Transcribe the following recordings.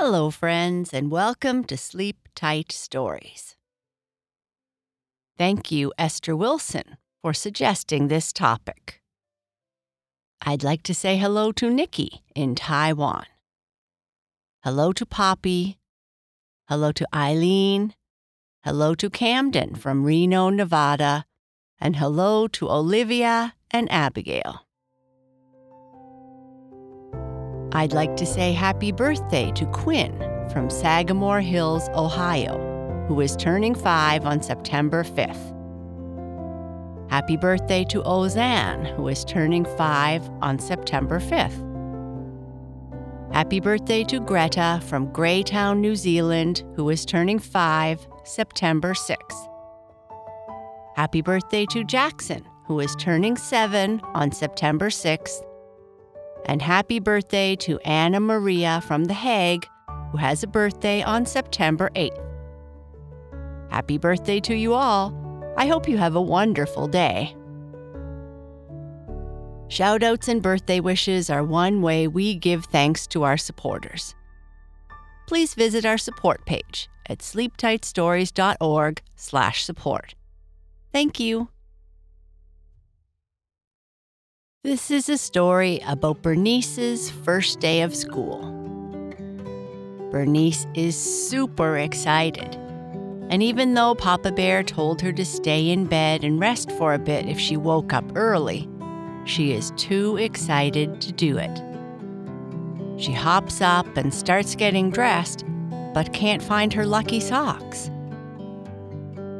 Hello, friends, and welcome to Sleep Tight Stories. Thank you, Esther Wilson, for suggesting this topic. I'd like to say hello to Nikki in Taiwan. Hello to Poppy. Hello to Eileen. Hello to Camden from Reno, Nevada. And hello to Olivia and Abigail. I'd like to say happy birthday to Quinn from Sagamore Hills, Ohio, who is turning five on September 5th. Happy birthday to Ozanne, who is turning five on September 5th. Happy birthday to Greta from Greytown, New Zealand, who is turning five September 6th. Happy birthday to Jackson, who is turning seven on September 6th. And happy birthday to Anna Maria from The Hague, who has a birthday on September 8th. Happy birthday to you all. I hope you have a wonderful day. Shoutouts and birthday wishes are one way we give thanks to our supporters. Please visit our support page at sleeptightstories.org/support. Thank you. This is a story about Bernice's first day of school. Bernice is super excited. And even though Papa Bear told her to stay in bed and rest for a bit if she woke up early, she is too excited to do it. She hops up and starts getting dressed, but can't find her lucky socks.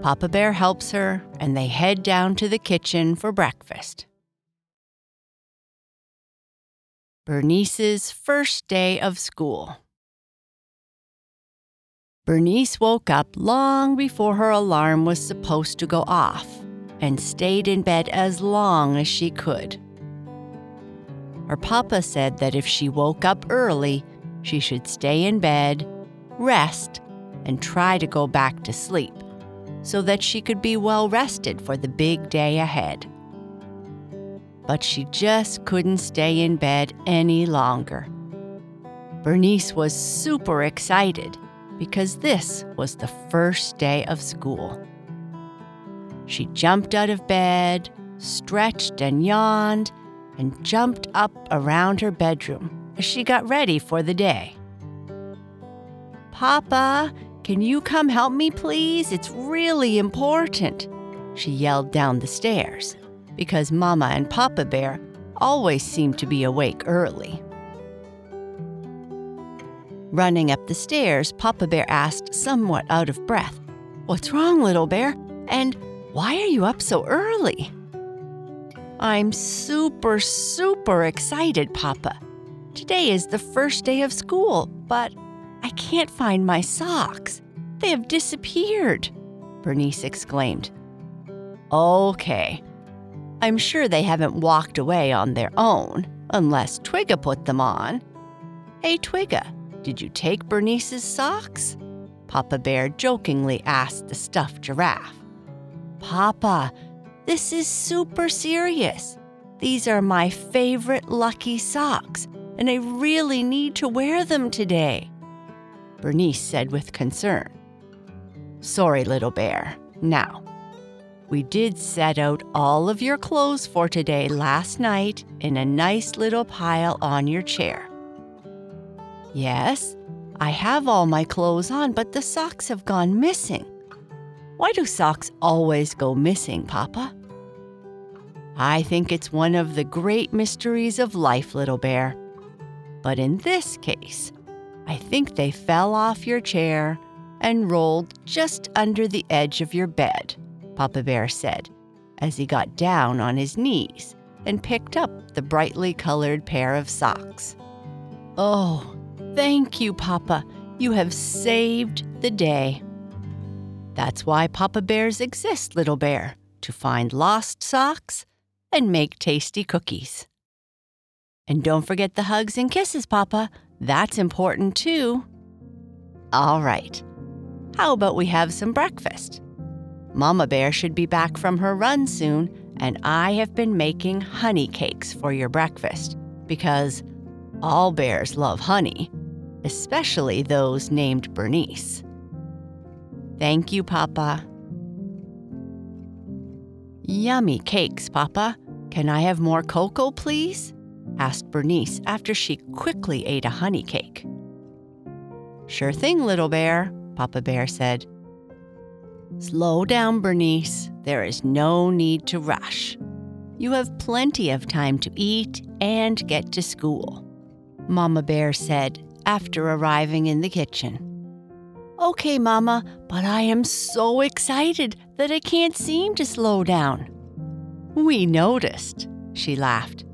Papa Bear helps her, and they head down to the kitchen for breakfast. Bernice's first day of school. Bernice woke up long before her alarm was supposed to go off and stayed in bed as long as she could. Her papa said that if she woke up early, she should stay in bed, rest, and try to go back to sleep so that she could be well rested for the big day ahead but she just couldn't stay in bed any longer. Bernice was super excited because this was the first day of school. She jumped out of bed, stretched and yawned, and jumped up around her bedroom as she got ready for the day. Papa, can you come help me, please? It's really important, she yelled down the stairs because Mama and Papa Bear always seem to be awake early. Running up the stairs, Papa Bear asked, somewhat out of breath, What's wrong, little bear? And why are you up so early? I'm super, super excited, Papa. Today is the first day of school, but I can't find my socks. They have disappeared, Bernice exclaimed. Okay, I'm sure they haven't walked away on their own, unless Twigga put them on. Hey, Twigga, did you take Bernice's socks? Papa Bear jokingly asked the stuffed giraffe. Papa, this is super serious. These are my favorite lucky socks, and I really need to wear them today, Bernice said with concern. Sorry, little bear. Now, we did set out all of your clothes for today last night in a nice little pile on your chair. Yes, I have all my clothes on, but the socks have gone missing. Why do socks always go missing, Papa? I think it's one of the great mysteries of life, little bear. But in this case, I think they fell off your chair and rolled just under the edge of your bed. Papa Bear said, as he got down on his knees and picked up the brightly colored pair of socks. Oh, thank you, Papa. You have saved the day. That's why Papa Bears exist, little bear, to find lost socks and make tasty cookies. And don't forget the hugs and kisses, Papa. That's important too. All right. How about we have some breakfast? Mama Bear should be back from her run soon, and I have been making honey cakes for your breakfast because all bears love honey. especially those named Bernice. Thank you, Papa. Yummy cakes, Papa. Can I have more cocoa, please? asked Bernice after she quickly ate a honey cake. Sure thing, little bear, Papa Bear said. Slow down, Bernice. There is no need to rush. You have plenty of time to eat and get to school, Mama Bear said after arriving in the kitchen. Okay, Mama, but I am so excited that I can't seem to slow down. We noticed, she laughed.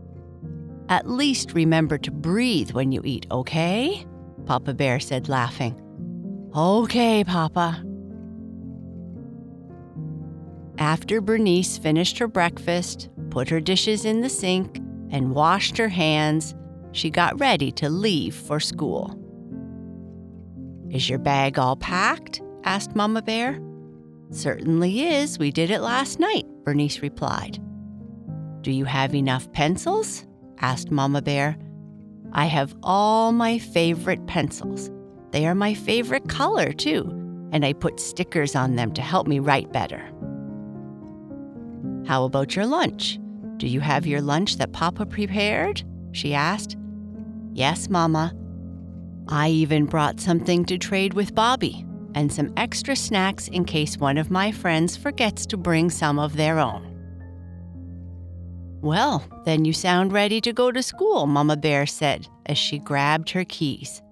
At least remember to breathe when you eat, okay? Papa Bear said, laughing. Okay, Papa. After Bernice finished her breakfast, put her dishes in the sink, and washed her hands, she got ready to leave for school. Is your bag all packed? asked Mama Bear. Certainly is. We did it last night, Bernice replied. Do you have enough pencils? asked Mama Bear. I have all my favorite pencils. They are my favorite color, too, and I put stickers on them to help me write better. How about your lunch? Do you have your lunch that Papa prepared? she asked. Yes, Mama. I even brought something to trade with Bobby and some extra snacks in case one of my friends forgets to bring some of their own. Well, then you sound ready to go to school, Mama Bear said as she grabbed her keys.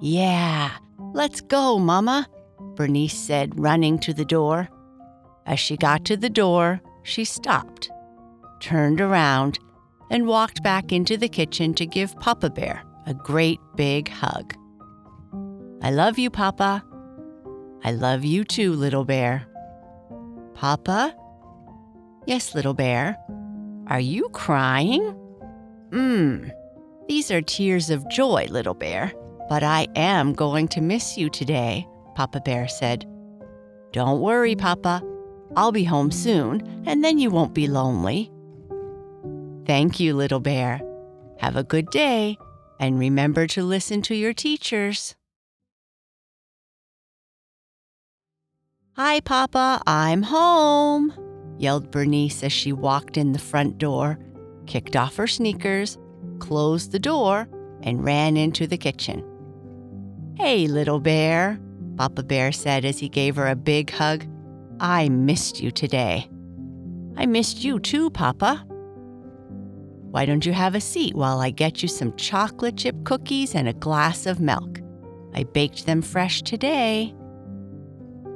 Yeah, let's go, Mama, Bernice said, running to the door. As she got to the door, she stopped, turned around, and walked back into the kitchen to give Papa Bear a great big hug. I love you, Papa. I love you too, little bear. Papa? Yes, little bear. Are you crying? Mmm. These are tears of joy, little bear. But I am going to miss you today, Papa Bear said. Don't worry, Papa. I'll be home soon, and then you won't be lonely. Thank you, little bear. Have a good day, and remember to listen to your teachers. Hi, Papa, I'm home, yelled Bernice as she walked in the front door, kicked off her sneakers, closed the door, and ran into the kitchen. Hey, little bear, Papa Bear said as he gave her a big hug. I missed you today. I missed you too, Papa. Why don't you have a seat while I get you some chocolate chip cookies and a glass of milk? I baked them fresh today.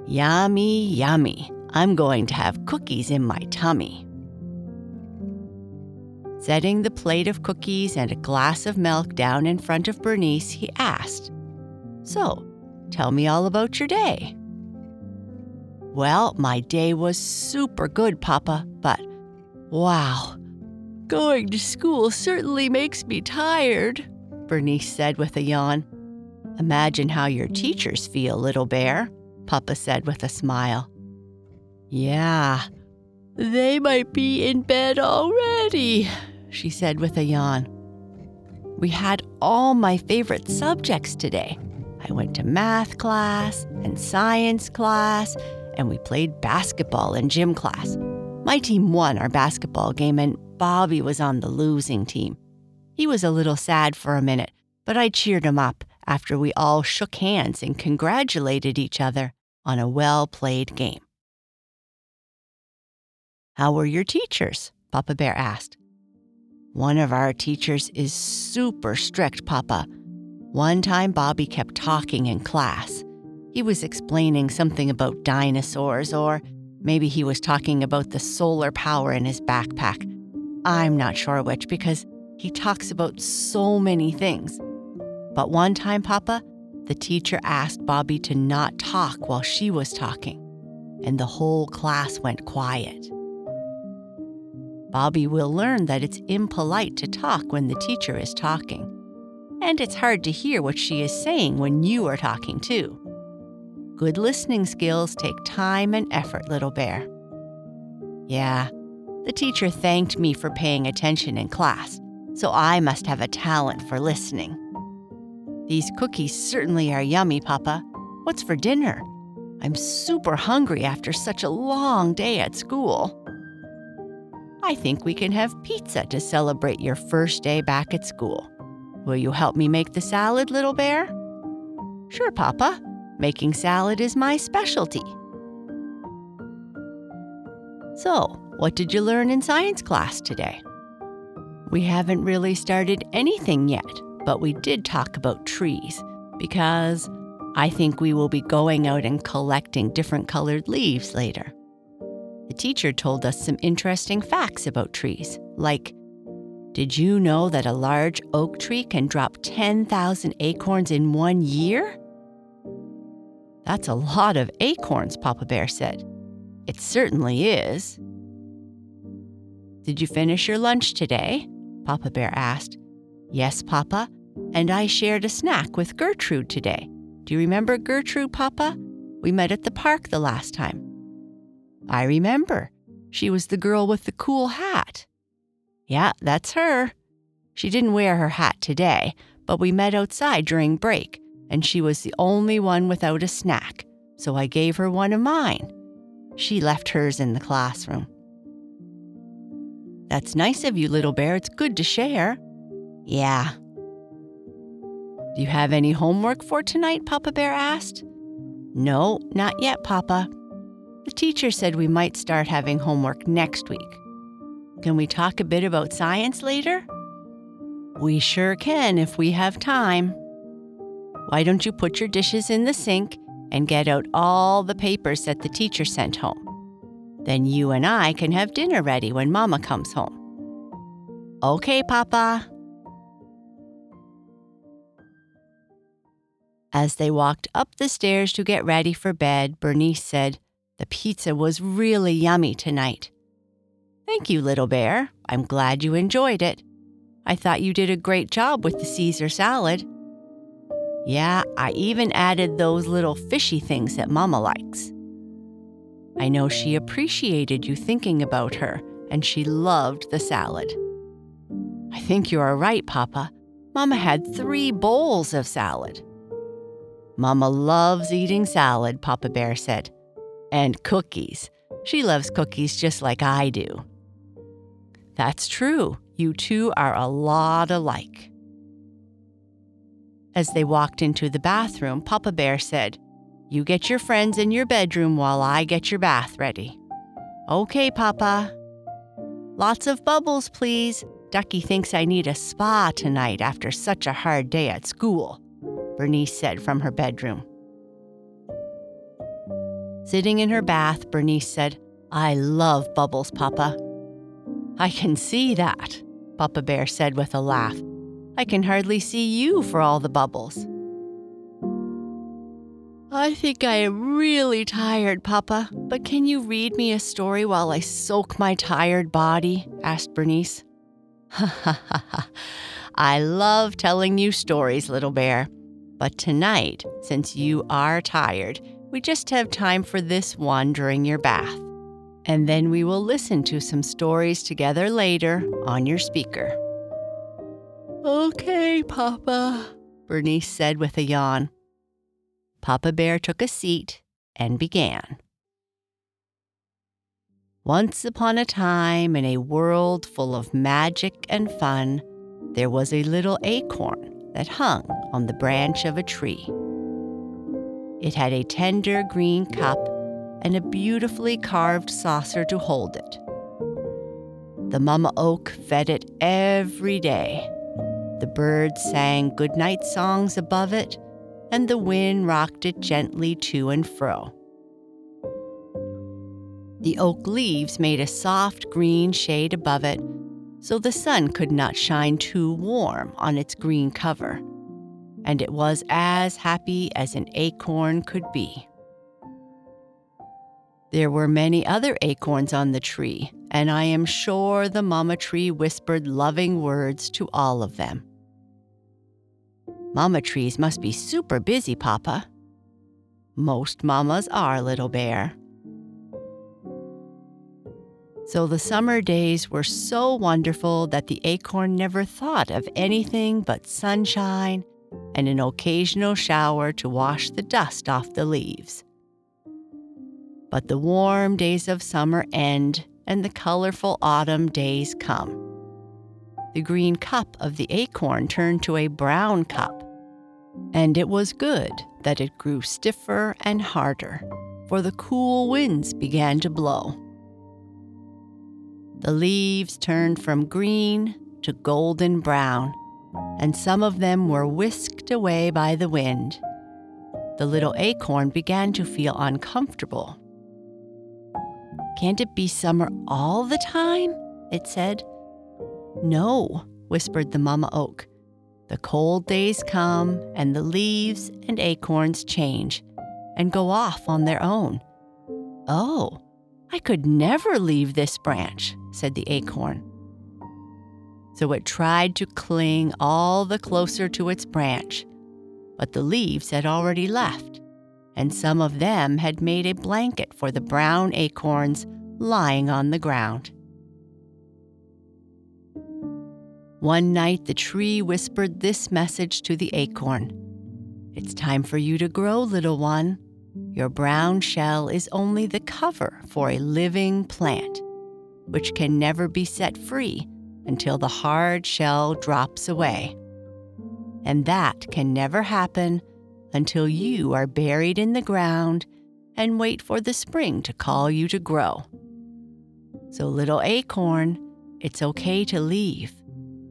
Yummy, yummy. I'm going to have cookies in my tummy. Setting the plate of cookies and a glass of milk down in front of Bernice, he asked, So, tell me all about your day. Well, my day was super good, Papa, but wow, going to school certainly makes me tired, Bernice said with a yawn. Imagine how your teachers feel, little bear, Papa said with a smile. Yeah, they might be in bed already, she said with a yawn. We had all my favorite subjects today. I went to math class and science class and we played basketball in gym class. My team won our basketball game, and Bobby was on the losing team. He was a little sad for a minute, but I cheered him up after we all shook hands and congratulated each other on a well played game. How were your teachers? Papa Bear asked. One of our teachers is super strict, Papa. One time Bobby kept talking in class. He was explaining something about dinosaurs, or maybe he was talking about the solar power in his backpack. I'm not sure which because he talks about so many things. But one time, Papa, the teacher asked Bobby to not talk while she was talking, and the whole class went quiet. Bobby will learn that it's impolite to talk when the teacher is talking, and it's hard to hear what she is saying when you are talking too. Good listening skills take time and effort, little bear. Yeah, the teacher thanked me for paying attention in class, so I must have a talent for listening. These cookies certainly are yummy, Papa. What's for dinner? I'm super hungry after such a long day at school. I think we can have pizza to celebrate your first day back at school. Will you help me make the salad, little bear? Sure, Papa. Making salad is my specialty. So, what did you learn in science class today? We haven't really started anything yet, but we did talk about trees because I think we will be going out and collecting different colored leaves later. The teacher told us some interesting facts about trees, like Did you know that a large oak tree can drop 10,000 acorns in one year? That's a lot of acorns, Papa Bear said. It certainly is. Did you finish your lunch today? Papa Bear asked. Yes, Papa, and I shared a snack with Gertrude today. Do you remember Gertrude, Papa? We met at the park the last time. I remember. She was the girl with the cool hat. Yeah, that's her. She didn't wear her hat today, but we met outside during break, and she was the only one without a snack, so I gave her one of mine. She left hers in the classroom. That's nice of you, little bear. It's good to share. Yeah. Do you have any homework for tonight? Papa Bear asked. No, not yet, Papa. The teacher said we might start having homework next week. Can we talk a bit about science later? We sure can if we have time. Why don't you put your dishes in the sink and get out all the papers that the teacher sent home? Then you and I can have dinner ready when Mama comes home. Okay, Papa. As they walked up the stairs to get ready for bed, Bernice said, the pizza was really yummy tonight. Thank you, little bear. I'm glad you enjoyed it. I thought you did a great job with the Caesar salad. Yeah, I even added those little fishy things that Mama likes. I know she appreciated you thinking about her, and she loved the salad. I think you are right, Papa. Mama had three bowls of salad. Mama loves eating salad, Papa Bear said and cookies. She loves cookies just like I do. That's true. You two are a lot alike. As they walked into the bathroom, Papa Bear said, You get your friends in your bedroom while I get your bath ready. Okay, Papa. Lots of bubbles, please. Ducky thinks I need a spa tonight after such a hard day at school, Bernice said from her bedroom. Sitting in her bath, Bernice said, I love bubbles, Papa. I can see that, Papa Bear said with a laugh. I can hardly see you for all the bubbles. I think I am really tired, Papa, but can you read me a story while I soak my tired body? asked Bernice. Ha ha ha ha. I love telling you stories, little bear. But tonight, since you are tired, we just have time for this one during your bath. And then we will listen to some stories together later on your speaker. Okay, Papa, Bernice said with a yawn. Papa Bear took a seat and began. Once upon a time, in a world full of magic and fun, there was a little acorn that hung on the branch of a tree. It had a tender green cup and a beautifully carved saucer to hold it. The mama oak fed it every day. The birds sang goodnight songs above it, and the wind rocked it gently to and fro. The oak leaves made a soft green shade above it, so the sun could not shine too warm on its green cover and it was as happy as an acorn could be. There were many other acorns on the tree, and I am sure the mama tree whispered loving words to all of them. Mama trees must be super busy, Papa. Most mamas are, little bear. So the summer days were so wonderful that the acorn never thought of anything but sunshine and an occasional shower to wash the dust off the leaves. But the warm days of summer end and the colorful autumn days come. The green cup of the acorn turned to a brown cup, and it was good that it grew stiffer and harder, for the cool winds began to blow. The leaves turned from green to golden brown, and some of them were whisked away by the wind. The little acorn began to feel uncomfortable. Can't it be summer all the time? it said. No, whispered the mama oak. The cold days come, and the leaves and acorns change and go off on their own. Oh, I could never leave this branch, said the acorn. So it tried to cling all the closer to its branch, but the leaves had already left, and some of them had made a blanket for the brown acorns lying on the ground. One night, the tree whispered this message to the acorn It's time for you to grow, little one. Your brown shell is only the cover for a living plant, which can never be set free until the hard shell drops away. And that can never happen until you are buried in the ground and wait for the spring to call you to grow. So, little acorn, it's okay to leave,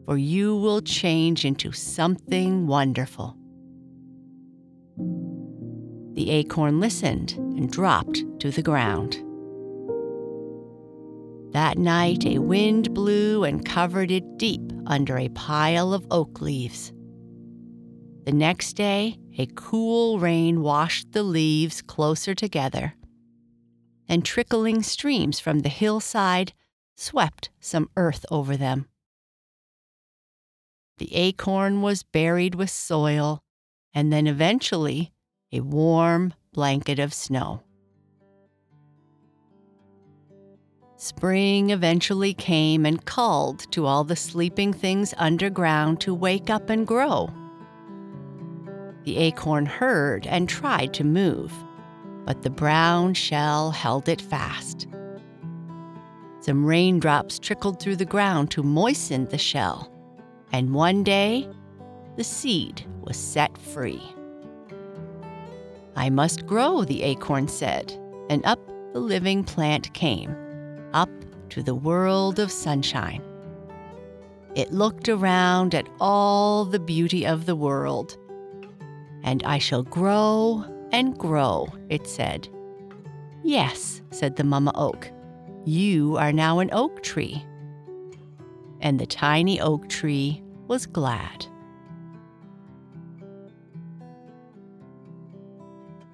for you will change into something wonderful. The acorn listened and dropped to the ground. That night, a wind blew and covered it deep under a pile of oak leaves. The next day, a cool rain washed the leaves closer together, and trickling streams from the hillside swept some earth over them. The acorn was buried with soil, and then eventually a warm blanket of snow. Spring eventually came and called to all the sleeping things underground to wake up and grow. The acorn heard and tried to move, but the brown shell held it fast. Some raindrops trickled through the ground to moisten the shell, and one day the seed was set free. I must grow, the acorn said, and up the living plant came, up to the world of sunshine. It looked around at all the beauty of the world. And I shall grow and grow, it said. Yes, said the mama oak, you are now an oak tree. And the tiny oak tree was glad.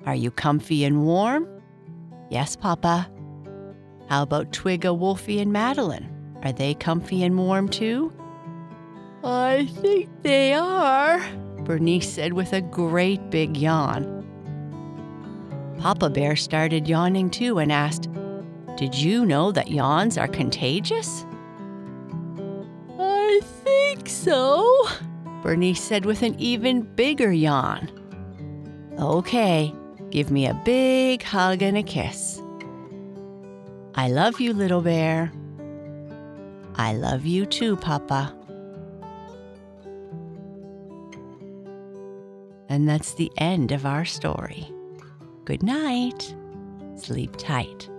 Are you comfy and warm? Yes, Papa. How about Twigga, Wolfie, and Madeline? Are they comfy and warm too? I think they are, Bernice said with a great big yawn. Papa Bear started yawning too and asked, Did you know that yawns are contagious? I think so, Bernice said with an even bigger yawn. Okay, Give me a big hug and a kiss. I love you, little bear. I love you too, Papa. And that's the end of our story. Good night. Sleep tight.